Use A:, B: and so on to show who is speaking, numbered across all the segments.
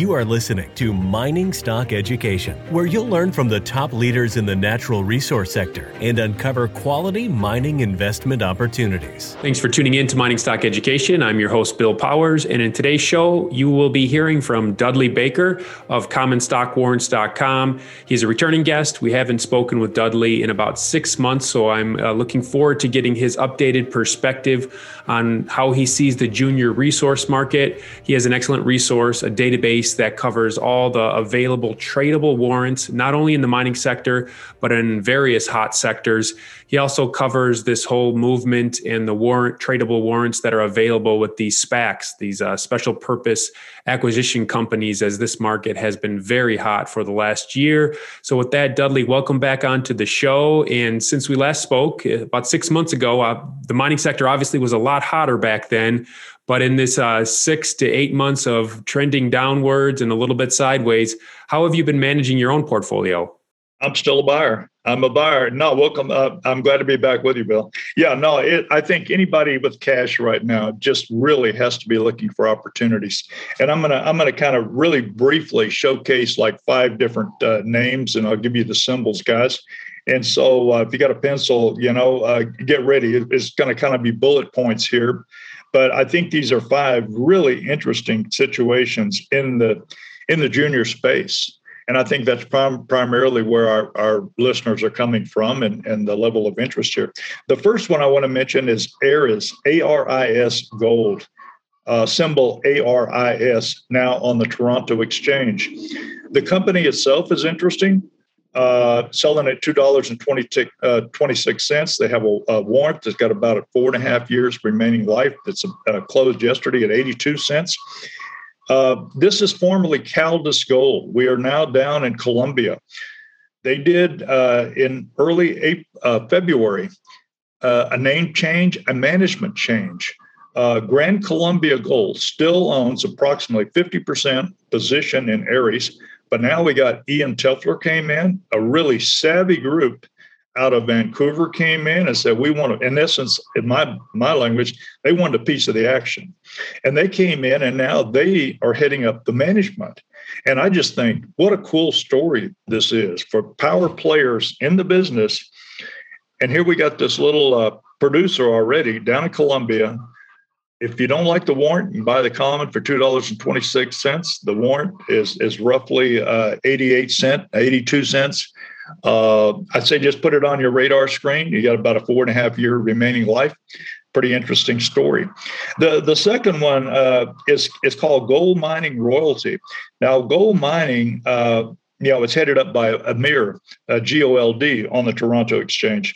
A: You are listening to Mining Stock Education, where you'll learn from the top leaders in the natural resource sector and uncover quality mining investment opportunities.
B: Thanks for tuning in to Mining Stock Education. I'm your host, Bill Powers, and in today's show, you will be hearing from Dudley Baker of CommonStockWarrants.com. He's a returning guest. We haven't spoken with Dudley in about six months, so I'm uh, looking forward to getting his updated perspective on how he sees the junior resource market. He has an excellent resource, a database that covers all the available tradable warrants, not only in the mining sector, but in various hot sectors. He also covers this whole movement and the warrant tradable warrants that are available with these SPACs, these uh, special purpose acquisition companies, as this market has been very hot for the last year. So, with that, Dudley, welcome back onto the show. And since we last spoke uh, about six months ago, uh, the mining sector obviously was a lot hotter back then. But in this uh, six to eight months of trending downwards and a little bit sideways, how have you been managing your own portfolio?
C: I'm still a buyer. I'm a buyer. No, welcome. Uh, I'm glad to be back with you, Bill. Yeah, no, it, I think anybody with cash right now just really has to be looking for opportunities. And I'm gonna I'm gonna kind of really briefly showcase like five different uh, names, and I'll give you the symbols, guys. And so, uh, if you got a pencil, you know, uh, get ready. It's going to kind of be bullet points here, but I think these are five really interesting situations in the in the junior space and I think that's prim- primarily where our, our listeners are coming from and, and the level of interest here. The first one I want to mention is ARIS, A R I S Gold, uh, symbol ARIS, now on the Toronto Exchange. The company itself is interesting. Uh, selling at two dollars and uh, twenty six cents. They have a, a, warrant that's got about a four and a half years remaining life. That's uh, closed yesterday at eighty two cents. Uh, this is formerly Caldas Gold. We are now down in Colombia. They did uh, in early April, uh, February uh, a name change, a management change. Uh, Gran Colombia Gold still owns approximately 50% position in Aris, but now we got Ian Telfer came in, a really savvy group out of Vancouver came in and said, "We want to." In essence, in my my language, they wanted a piece of the action, and they came in, and now they are heading up the management. And I just think, what a cool story this is for power players in the business. And here we got this little uh, producer already down in Colombia. If you don't like the warrant, you buy the common for two dollars and twenty six cents. The warrant is is roughly uh, eighty eight cent, eighty two cents uh, I'd say just put it on your radar screen. You got about a four and a half year remaining life. Pretty interesting story. The the second one uh, is is called Gold Mining Royalty. Now, gold mining. Uh, you know, it's headed up by Amir, uh, GOLD, on the Toronto Exchange.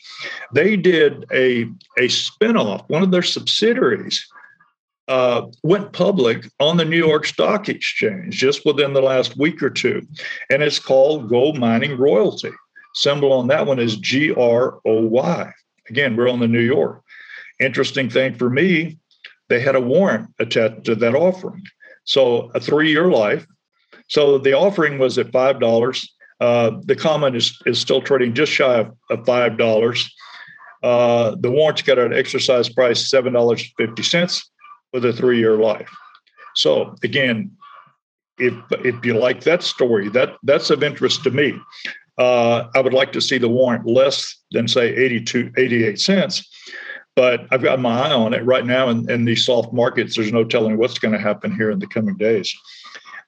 C: They did a, a spinoff, one of their subsidiaries uh, went public on the New York Stock Exchange just within the last week or two. And it's called Gold Mining Royalty. Symbol on that one is G R O Y. Again, we're on the New York. Interesting thing for me, they had a warrant attached to that offering. So a three year life. So the offering was at $5. Uh, the common is, is still trading just shy of, of $5. Uh, the warrant's got an exercise price $7.50 with a three year life. So again, if if you like that story, that that's of interest to me. Uh, I would like to see the warrant less than say 82, 88 cents. But I've got my eye on it right now in, in these soft markets. There's no telling what's going to happen here in the coming days.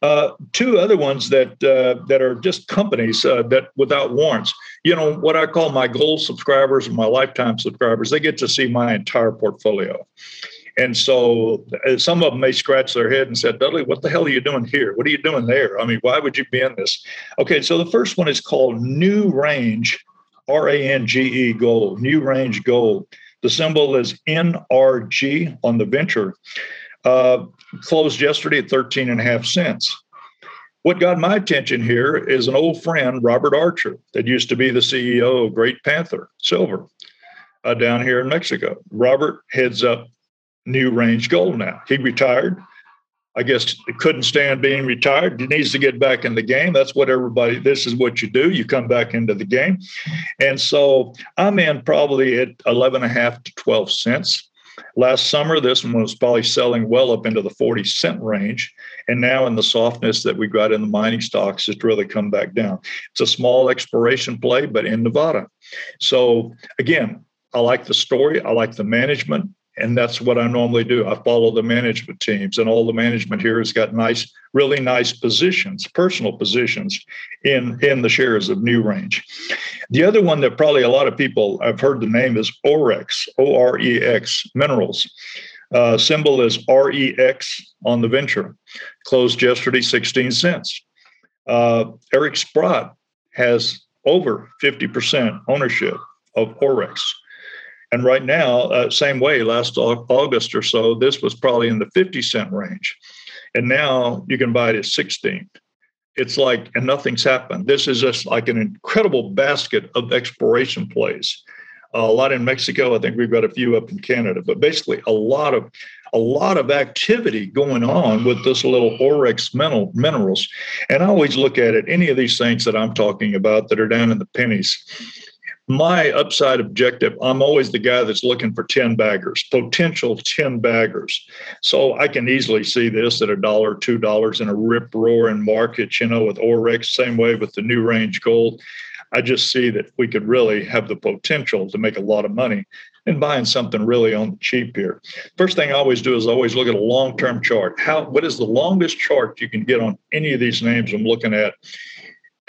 C: Uh, two other ones that uh, that are just companies uh, that without warrants. You know what I call my gold subscribers and my lifetime subscribers. They get to see my entire portfolio. And so uh, some of them may scratch their head and said, Dudley, what the hell are you doing here? What are you doing there? I mean, why would you be in this? Okay, so the first one is called New Range, R A N G E Gold, New Range Gold. The symbol is NRG on the venture. Uh, closed yesterday at 13 and a half cents. What got my attention here is an old friend, Robert Archer, that used to be the CEO of Great Panther Silver uh, down here in Mexico. Robert heads up New Range Gold now. He retired. I guess couldn't stand being retired. He needs to get back in the game. That's what everybody, this is what you do. You come back into the game. And so I'm in probably at 11 and a half to 12 cents. Last summer, this one was probably selling well up into the 40 cent range. And now, in the softness that we got in the mining stocks, it's really come back down. It's a small exploration play, but in Nevada. So, again, I like the story. I like the management. And that's what I normally do. I follow the management teams, and all the management here has got nice, really nice positions, personal positions in, in the shares of New Range. The other one that probably a lot of people have heard the name is Orex, O R E X Minerals. Uh, symbol is REX on the venture. Closed yesterday, 16 cents. Uh, Eric Sprott has over 50% ownership of Orex. And right now, uh, same way, last August or so, this was probably in the 50 cent range. And now you can buy it at 16. It's like, and nothing's happened. This is just like an incredible basket of exploration plays. Uh, a lot in Mexico. I think we've got a few up in Canada, but basically a lot of a lot of activity going on with this little Orex mineral, minerals. And I always look at it, any of these things that I'm talking about that are down in the pennies my upside objective, I'm always the guy that's looking for 10 baggers, potential 10 baggers. So I can easily see this at a dollar, two dollars in a rip roaring market, you know, with Orex, same way with the new range gold. I just see that we could really have the potential to make a lot of money in buying something really on the cheap here. First thing I always do is always look at a long-term chart. How what is the longest chart you can get on any of these names I'm looking at?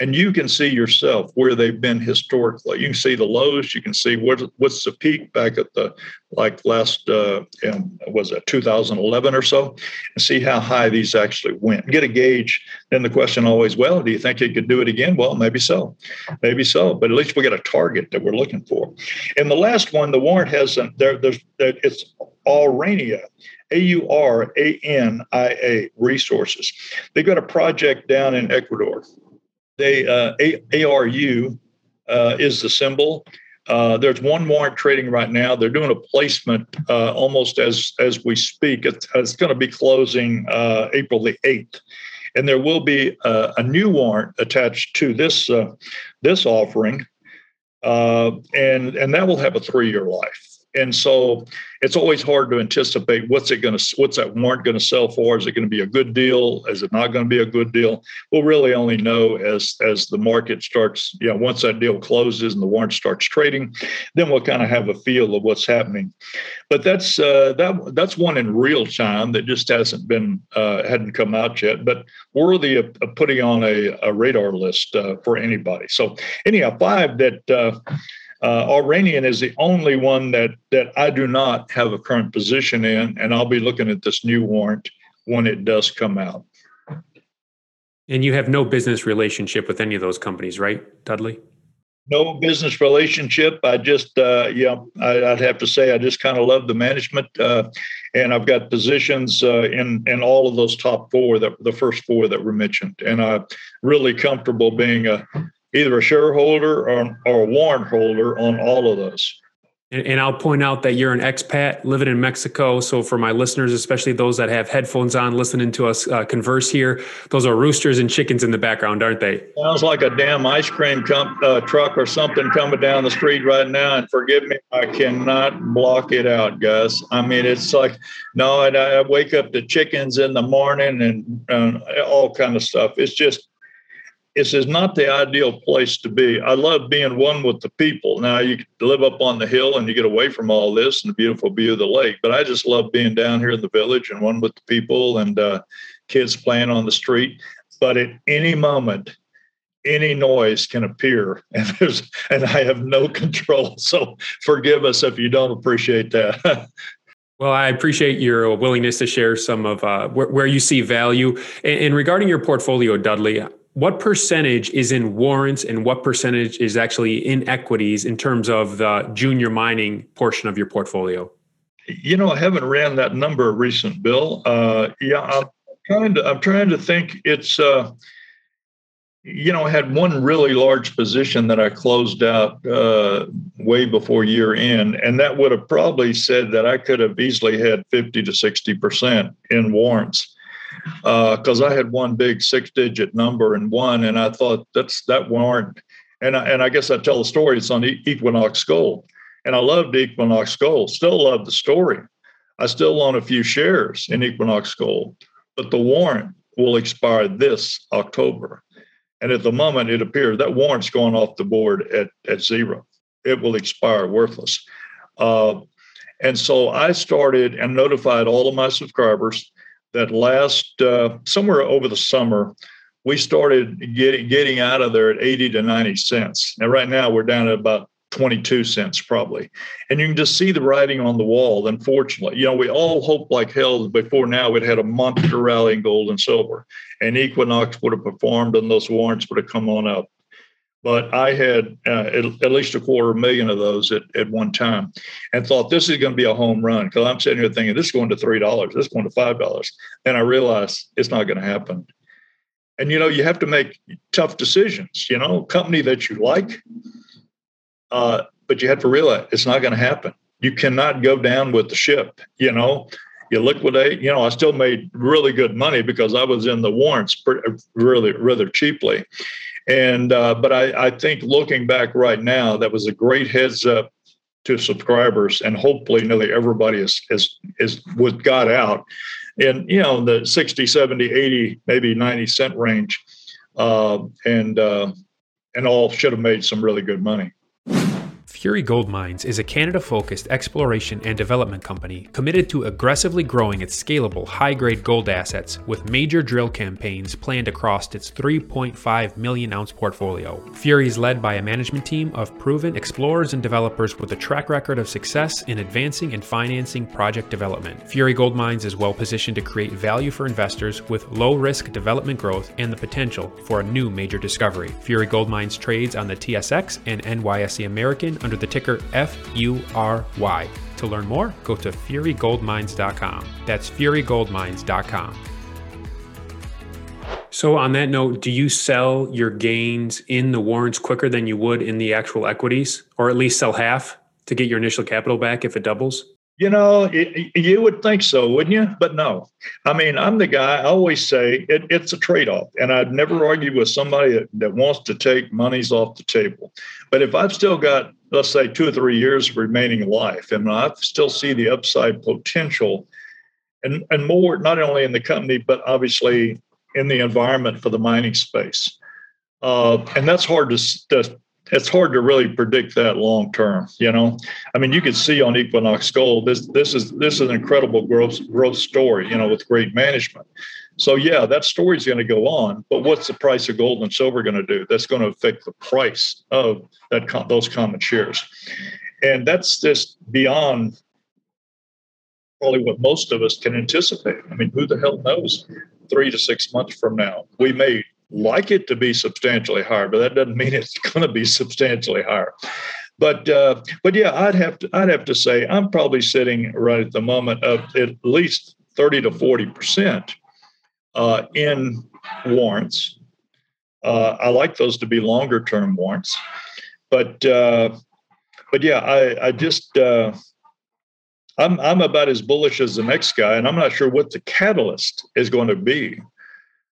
C: And you can see yourself where they've been historically. You can see the lows. You can see what what's the peak back at the like last uh, was it 2011 or so, and see how high these actually went. Get a gauge. Then the question always, well, do you think you could do it again? Well, maybe so, maybe so. But at least we got a target that we're looking for. And the last one, the warrant has there. There's that it's Aurania. A U R A N I A resources. They've got a project down in Ecuador they uh, A- ARU uh, is the symbol. Uh, there's one warrant trading right now. They're doing a placement uh, almost as as we speak. It's, it's going to be closing uh, April the eighth, and there will be a, a new warrant attached to this uh, this offering, and and that will have a three year life and so it's always hard to anticipate what's it going to what's that warrant going to sell for? Is it going to be a good deal? Is it not going to be a good deal? We'll really only know as as the market starts you know once that deal closes and the warrant starts trading then we'll kind of have a feel of what's happening. But that's uh, that that's one in real time that just hasn't been uh, hadn't come out yet but worthy of, of putting on a, a radar list uh, for anybody. So anyhow five that uh, Auranian is the only one that that I do not have a current position in, and I'll be looking at this new warrant when it does come out.
B: And you have no business relationship with any of those companies, right, Dudley?
C: No business relationship. I just, uh, yeah, I, would have to say I just kind of love the management, uh, and I've got positions uh, in in all of those top four that the first four that were mentioned, and I'm really comfortable being a either a shareholder or, or a warrant holder on all of those.
B: And, and, I'll point out that you're an expat living in Mexico. So for my listeners, especially those that have headphones on, listening to us uh, converse here, those are roosters and chickens in the background, aren't they?
C: Sounds like a damn ice cream com- uh, truck or something coming down the street right now. And forgive me, I cannot block it out, Gus. I mean, it's like no, I, I wake up to chickens in the morning and, and all kind of stuff. It's just this is not the ideal place to be. I love being one with the people. Now you live up on the hill and you get away from all this and the beautiful view of the lake. But I just love being down here in the village and one with the people and uh, kids playing on the street. But at any moment, any noise can appear, and there's and I have no control. So forgive us if you don't appreciate that.
B: Well, I appreciate your willingness to share some of uh, where, where, you see value. And, and, regarding your portfolio, Dudley, what percentage is in warrants and what percentage is actually in equities in terms of the junior mining portion of your portfolio?
C: You know, I haven't ran that number recent, Bill. Uh, yeah, I'm trying to. I'm trying to think. It's. Uh, you know, I had one really large position that I closed out uh, way before year end, and that would have probably said that I could have easily had 50 to 60 percent in warrants because uh, I had one big six digit number and one, and I thought that's that warrant. And I, and I guess I tell the story. It's on Equinox Gold, and I loved Equinox Gold. Still love the story, I still own a few shares in Equinox Gold, but the warrant will expire this October. And at the moment, it appears that warrant's going off the board at, at zero. It will expire worthless. Uh, and so I started and notified all of my subscribers that last uh, somewhere over the summer, we started getting getting out of there at 80 to 90 cents. Now, right now, we're down at about 22 cents probably. And you can just see the writing on the wall, unfortunately. You know, we all hoped like hell before now we'd had a monster rally in gold and silver, and Equinox would have performed and those warrants would have come on up. But I had uh, at, at, least a quarter million of those at, at one time and thought this is going to be a home run because I'm sitting here thinking this is going to $3, this is going to $5. And I realized it's not going to happen. And, you know, you have to make tough decisions, you know, company that you like, uh, but you have to realize it's not going to happen. You cannot go down with the ship. You know, you liquidate. You know, I still made really good money because I was in the warrants pretty, really rather cheaply. And uh, but I, I think looking back right now, that was a great heads up to subscribers, and hopefully nearly everybody is is is was got out. In you know the 60 70 80 maybe 90 cent range uh, and uh, and all should have made some really good money
B: Fury Gold Mines is a Canada focused exploration and development company committed to aggressively growing its scalable, high grade gold assets with major drill campaigns planned across its 3.5 million ounce portfolio. Fury is led by a management team of proven explorers and developers with a track record of success in advancing and financing project development. Fury Gold Mines is well positioned to create value for investors with low risk development growth and the potential for a new major discovery. Fury Gold Mines trades on the TSX and NYSE American under the ticker FURY. To learn more, go to furygoldmines.com. That's furygoldmines.com. So, on that note, do you sell your gains in the warrants quicker than you would in the actual equities, or at least sell half to get your initial capital back if it doubles?
C: You know, it, you would think so, wouldn't you? But no. I mean, I'm the guy, I always say it, it's a trade off. And I'd never argue with somebody that, that, wants to take monies off the table. But if I've still got, let's say, two or three years of remaining life, and I still see the upside potential and, and more, not only in the company, but obviously in the environment for the mining space. Uh, and that's hard to, to it's hard to really predict that long term. You know, I mean, you can see on Equinox Gold this this is this is an incredible growth growth story. You know, with great management. So yeah, that story's going to go on. But what's the price of gold and silver going to do? That's going to affect the price of that those common shares, and that's just beyond probably what most of us can anticipate. I mean, who the hell knows? Three to six months from now, we may like it to be substantially higher, but that doesn't mean it's going to be substantially higher. But uh, but yeah, I'd have to I'd have to say I'm probably sitting right at the moment of at least thirty to forty percent uh, in warrants. Uh, I like those to be longer term warrants, but uh, but yeah, I I just uh, I'm I'm about as bullish as the next guy, and I'm not sure what the catalyst is going to be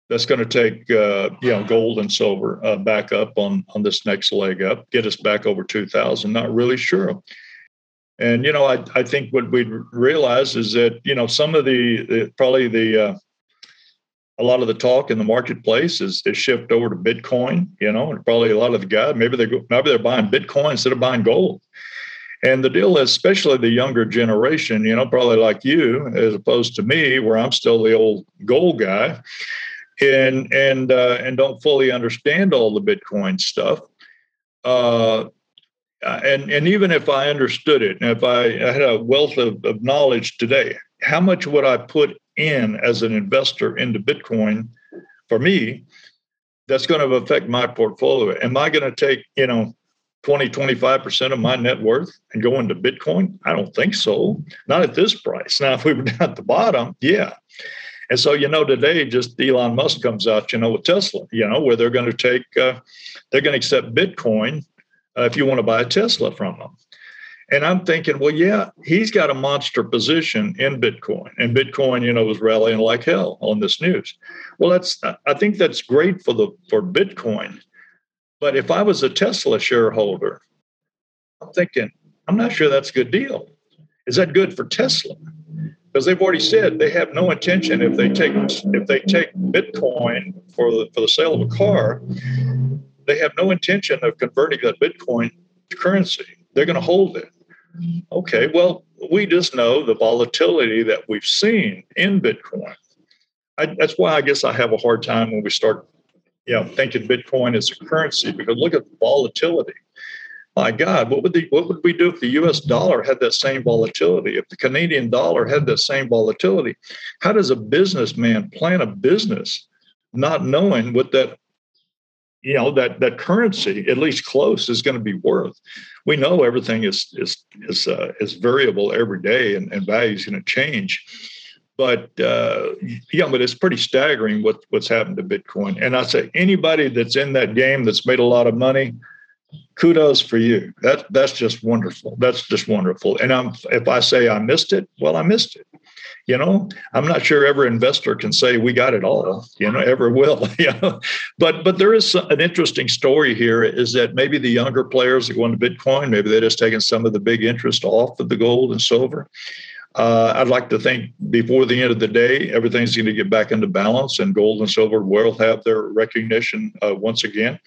C: that's going to take uh, you know gold and silver uh, back up on on this next leg up, get us back over two thousand. Not really sure. And you know, I I think what we realize is that you know some of the, the probably the a lot of the talk in the marketplace is, is shift over to Bitcoin. You know, and probably a lot of the guys maybe they maybe they're buying Bitcoin instead of buying gold. And the deal is, especially the younger generation, you know, probably like you, as opposed to me, where I'm still the old gold guy and and uh, and don't fully understand all the Bitcoin stuff. Uh, and and even if I understood it, and if I, I had a wealth of, of knowledge today, how much would I put in as an investor into Bitcoin for me? That's going to affect my portfolio. Am I going to take you know 20, 25% of my net worth and go into Bitcoin? I don't think so. Not at this price. Now, if we were down at the bottom, yeah. And so, you know, today just Elon Musk comes out, you know, with Tesla, you know, where they're going to take, uh, they're going to accept Bitcoin uh, if you want to buy a Tesla from them. And I'm thinking, well, yeah, he's got a monster position in Bitcoin, and Bitcoin, you know, was rallying like hell on this news. Well, that's I think that's great for the for Bitcoin, but if I was a Tesla shareholder, I'm thinking, I'm not sure that's a good deal. Is that good for Tesla? because they've already said they have no intention if they take if they take Bitcoin for the for the sale of a car, they have no intention of converting that Bitcoin to currency. They're going to hold it. Okay, well, we just know the volatility that we've seen in Bitcoin. I, that's why I guess I have a hard time when we start, you know, thinking Bitcoin is a currency because look at the volatility my God, what would the what would we do if the U.S. dollar had that same volatility? If the Canadian dollar had that same volatility, how does a businessman plan a business not knowing what that you know that that currency at least close is going to be worth? We know everything is is is uh, is variable every day, and, and value is going to change. But uh, yeah, but it's pretty staggering what what's happened to Bitcoin. And I say anybody that's in that game that's made a lot of money kudos for you. That that's just wonderful. That's just wonderful. And I'm if I say I missed it, well, I missed it. You know, I'm not sure every investor can say we got it all. You know, ever will. Know, but but there is an interesting story here. Is that maybe the younger players that go into Bitcoin, maybe they're just taking some of the big interest off of the gold and silver. Uh, I'd like to think before the end of the day, everything's going to get back into balance, and gold and silver will have their recognition uh, once again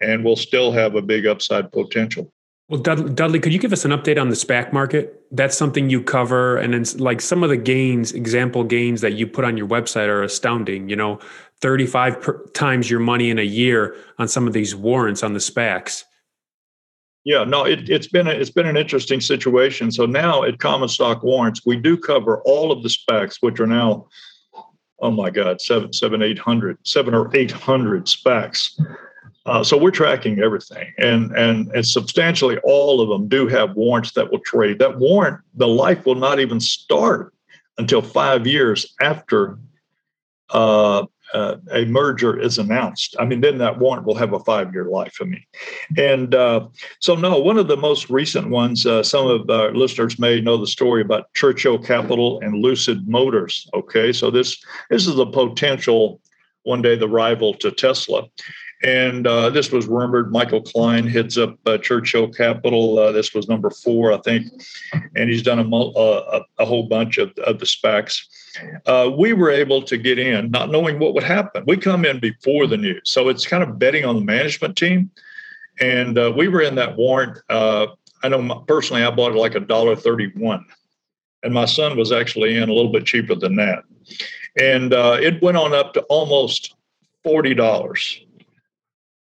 C: and we'll still have a big upside potential.
B: Well, Dudley, could you give us an update on the SPAC market? That's something you cover, and it's like some of the gains, example gains that you put on your website are astounding. You know, thirty-five per, times your money in a year on some of these warrants on the SPACs.
C: Yeah, no, it, has been a, it's been an interesting situation. So now at Common Stock Warrants, we do cover all of the SPACs, which are now, oh my God, seven, seven, eight hundred, seven or eight hundred SPACs. Uh, so we're tracking everything, and and and substantially all of them do have warrants that will trade. That warrant, the life will not even start until five years after uh, uh, a merger is announced. I mean, then that warrant will have a five-year life. I mean, and uh, so no, one of the most recent ones. Uh, some of our listeners may know the story about Churchill Capital and Lucid Motors. Okay, so this this is a potential one day the rival to Tesla. And uh, this was rumored. Michael Klein heads up uh, Churchill Capital. Uh, this was number four, I think, and he's done a, uh, a, a whole bunch of, of the SPACs. Uh, we were able to get in, not knowing what would happen. We come in before the news, so it's kind of betting on the management team. And uh, we were in that warrant. I know personally, I bought it like a dollar thirty-one, and my son was actually in a little bit cheaper than that. And it went on up to almost forty dollars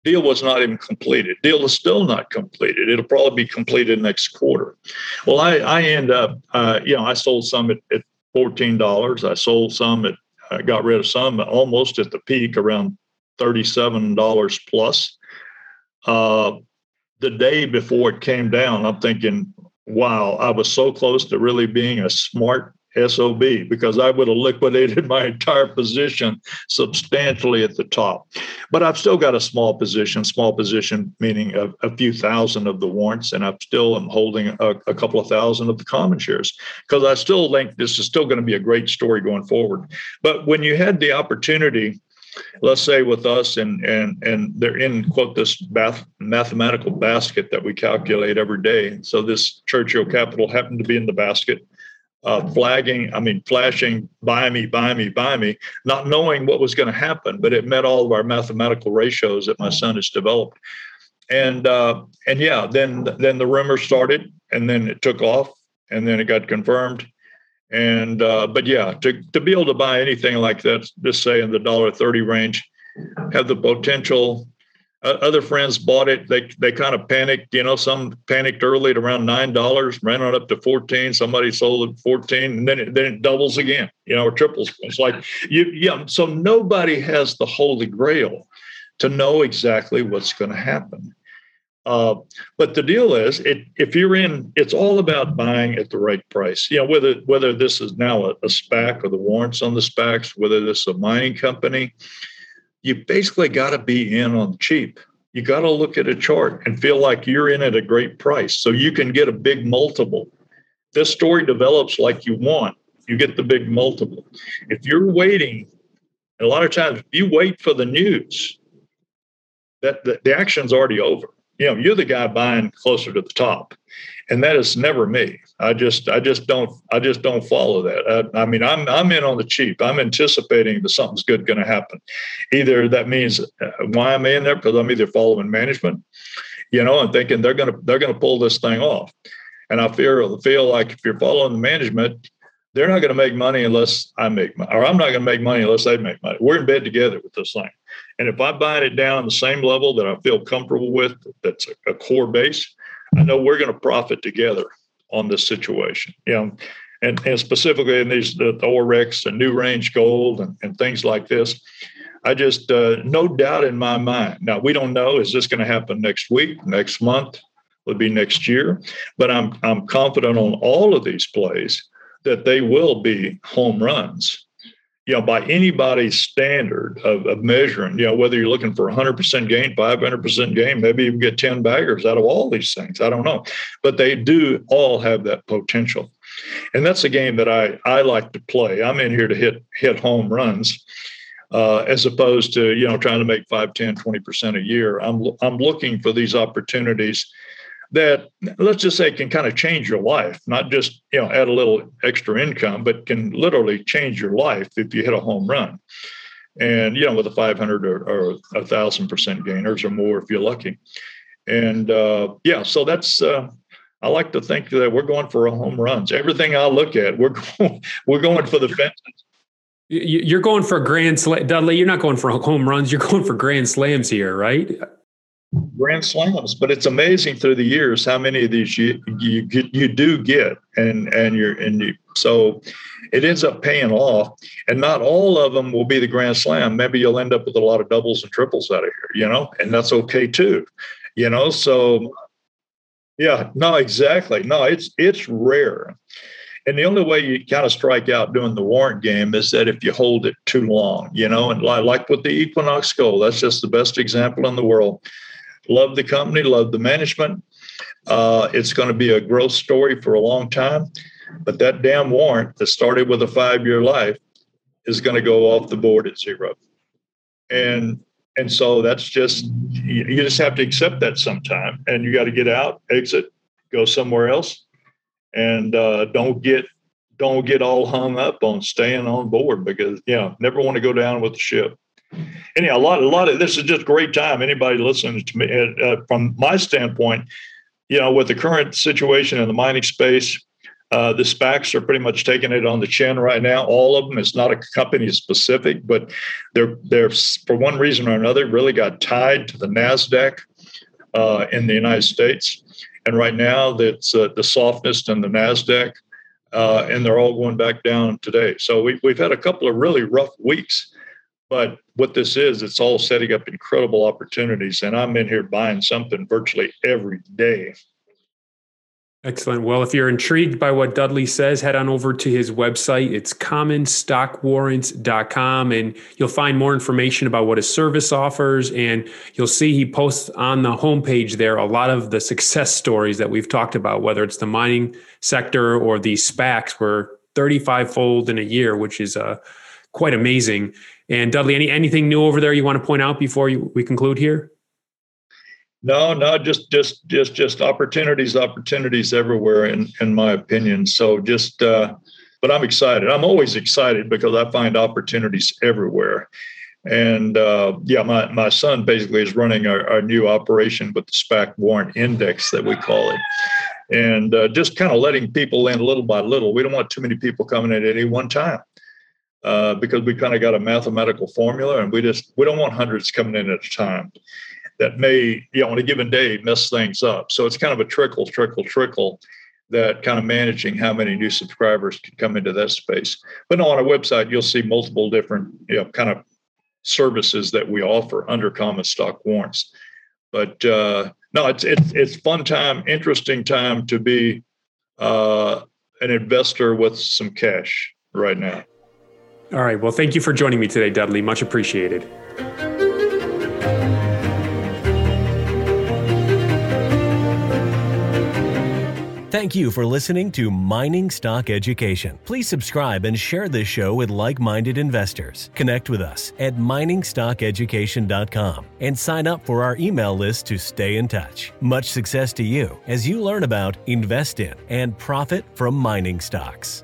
C: deal was not even completed. Deal is still not completed. It'll probably be completed next quarter. Well, I, I end up, uh, you know, I sold some at, at $14. I sold some at, I got rid of some almost at the peak around $37 plus. Uh, the day before it came down, I'm thinking, wow, I was so close to really being a smart SOB because I would have liquidated my entire position substantially at the top. But I've still got a small position, small position meaning a, a few thousand of the warrants, and I still am holding a, a couple of thousand of the common shares because I still think this is still going to be a great story going forward. But when you had the opportunity, let's say with us and and and they're in quote this math, mathematical basket that we calculate every day so this churchill capital happened to be in the basket uh, flagging, I mean, flashing, buy me, buy me, buy me, not knowing what was going to happen, but it met all of our mathematical ratios that my son has developed. And uh, and yeah, then then the rumor started, and then it took off, and then it got confirmed. And uh, but yeah, to to be able to buy anything like that, just say in the dollar thirty range, have the potential other friends bought it. They they kind of panicked. You know, some panicked early at around nine dollars, ran it up to fourteen. Somebody sold at fourteen, and then it, then it doubles again. You know, or triples. It's like you yeah. So nobody has the holy grail to know exactly what's going to happen. Uh, but the deal is, it, if you're in, it's all about buying at the right price. You know, whether whether this is now a, a SPAC or the warrants on the SPACs, whether this is a mining company, you basically got to be in on cheap. You got to look at a chart and feel like you're in at a great price so you can get a big multiple. This story develops like you want, you get the big multiple. If you're waiting, a lot of times, if you wait for the news, that the, the action's already over. You know, you're the guy buying closer to the top. And that is never me. I just, I just don't, I just don't follow that. I, I mean, I'm, I'm in on the cheap. I'm anticipating that something's good going to happen. Either that means uh, why am I in there? Because I'm either following management, you know, and thinking they're going to, they're going to pull this thing off. And I feel, feel like if you're following the management, they're not going to make money unless I make money, or I'm not going to make money unless they make money. We're in bed together with this thing. And if I buy it down the same level that I feel comfortable with, that's a, core base, I know we're going to profit together on this situation. Know, and, and specifically in these the, the Orex and NewRange Gold and, and things like this. I just uh, no doubt in my mind. Now we don't know is this going to happen next week, next month, would be next year, but I'm I'm confident on all of these plays that they will be home runs. You know, by anybody's standard of, of measuring, you know, whether you're looking for 100% gain, 500% gain, maybe you get 10 baggers out of all these things. I don't know. But they do all have that potential. And that's a game that I, I like to play. I'm in here to hit hit home runs. Uh, as opposed to you know trying to make 5 10 20% a year i'm i'm looking for these opportunities that let's just say can kind of change your life, not just you know add a little extra income, but can literally change your life if you hit a home run. And you know, with a 500 or, a thousand percent gainers or more if you're lucky. And uh, yeah, so that's uh, I like to think that we're going for home runs. Everything I look at, we're going, we're going for the fences.
B: You're going for grand slam, Dudley. You're not going for home runs. You're going for grand slams here, right?
C: Grand slams but it's amazing through the years how many of these you you you do get and and you're and you so it ends up paying off and not all of them will be the grand slam. Maybe you'll end up with a lot of doubles and triples out of here you know and that's okay too you know so yeah no exactly. No it's it's rare. And the only way you kind of strike out doing the warrant game is that if you hold it too long, you know, and like with the Equinox Gold, that's just the best example in the world love the company, love the management. Uh, it's going to be a growth story for a long time. But that damn warrant that started with a five year life is going to go off the board at zero. And and so that's just you just have to accept that sometime, and you got to get out, exit, go somewhere else, and uh, don't get don't get all hung up on staying on board because you know never want to go down with the ship anyhow, a lot, a lot of this is just great time. Anybody listening to me, uh, uh, from my standpoint, you know, with the current situation in the mining space, uh, the SPACs are pretty much taking it on the chin right now. All of them. It's not a company specific, but they're they're for one reason or another really got tied to the Nasdaq uh, in the United States, and right now that's uh, the softness in the Nasdaq, uh, and they're all going back down today. So we, we've had a couple of really rough weeks but what this is, it's all setting up incredible opportunities. And I'm in here buying something virtually every day.
B: Excellent. Well, if you're intrigued by what Dudley says, head on over to his website. It's commonstockwarrants.com, and you'll find more information about what his service offers. And you'll see he posts on the homepage there a lot of the success stories that we've talked about, whether it's the mining sector or the SPACs, were 35 fold in a year, which is uh, quite amazing. And Dudley, any anything new over there you want to point out before you, we conclude here?
C: No, no, just just just just opportunities, opportunities everywhere, in in my opinion. So just, uh, but I'm excited. I'm always excited because I find opportunities everywhere. And uh, yeah, my my son basically is running our, our new operation with the SPAC warrant index that we call it and uh, just kind of letting people in little by little. We don't want too many people coming in at any one time uh, because we kind of got a mathematical formula and we just we don't want hundreds coming in at a time. That may you know on a given day mess things up. So it's kind of a trickle trickle trickle that kind of managing how many new subscribers can come into that space. But no on our website you'll see multiple different you know kind of services that we offer under common stock warrants. But uh, no it's it's it's fun time interesting time to be uh, an investor with some cash right now
B: all right. Well, thank you for joining me today, Dudley. Much appreciated.
A: Thank you for listening to Mining Stock Education. Please subscribe and share this show with like minded investors. Connect with us at miningstockeducation.com and sign up for our email list to stay in touch. Much success to you as you learn about, invest in, and profit from mining stocks.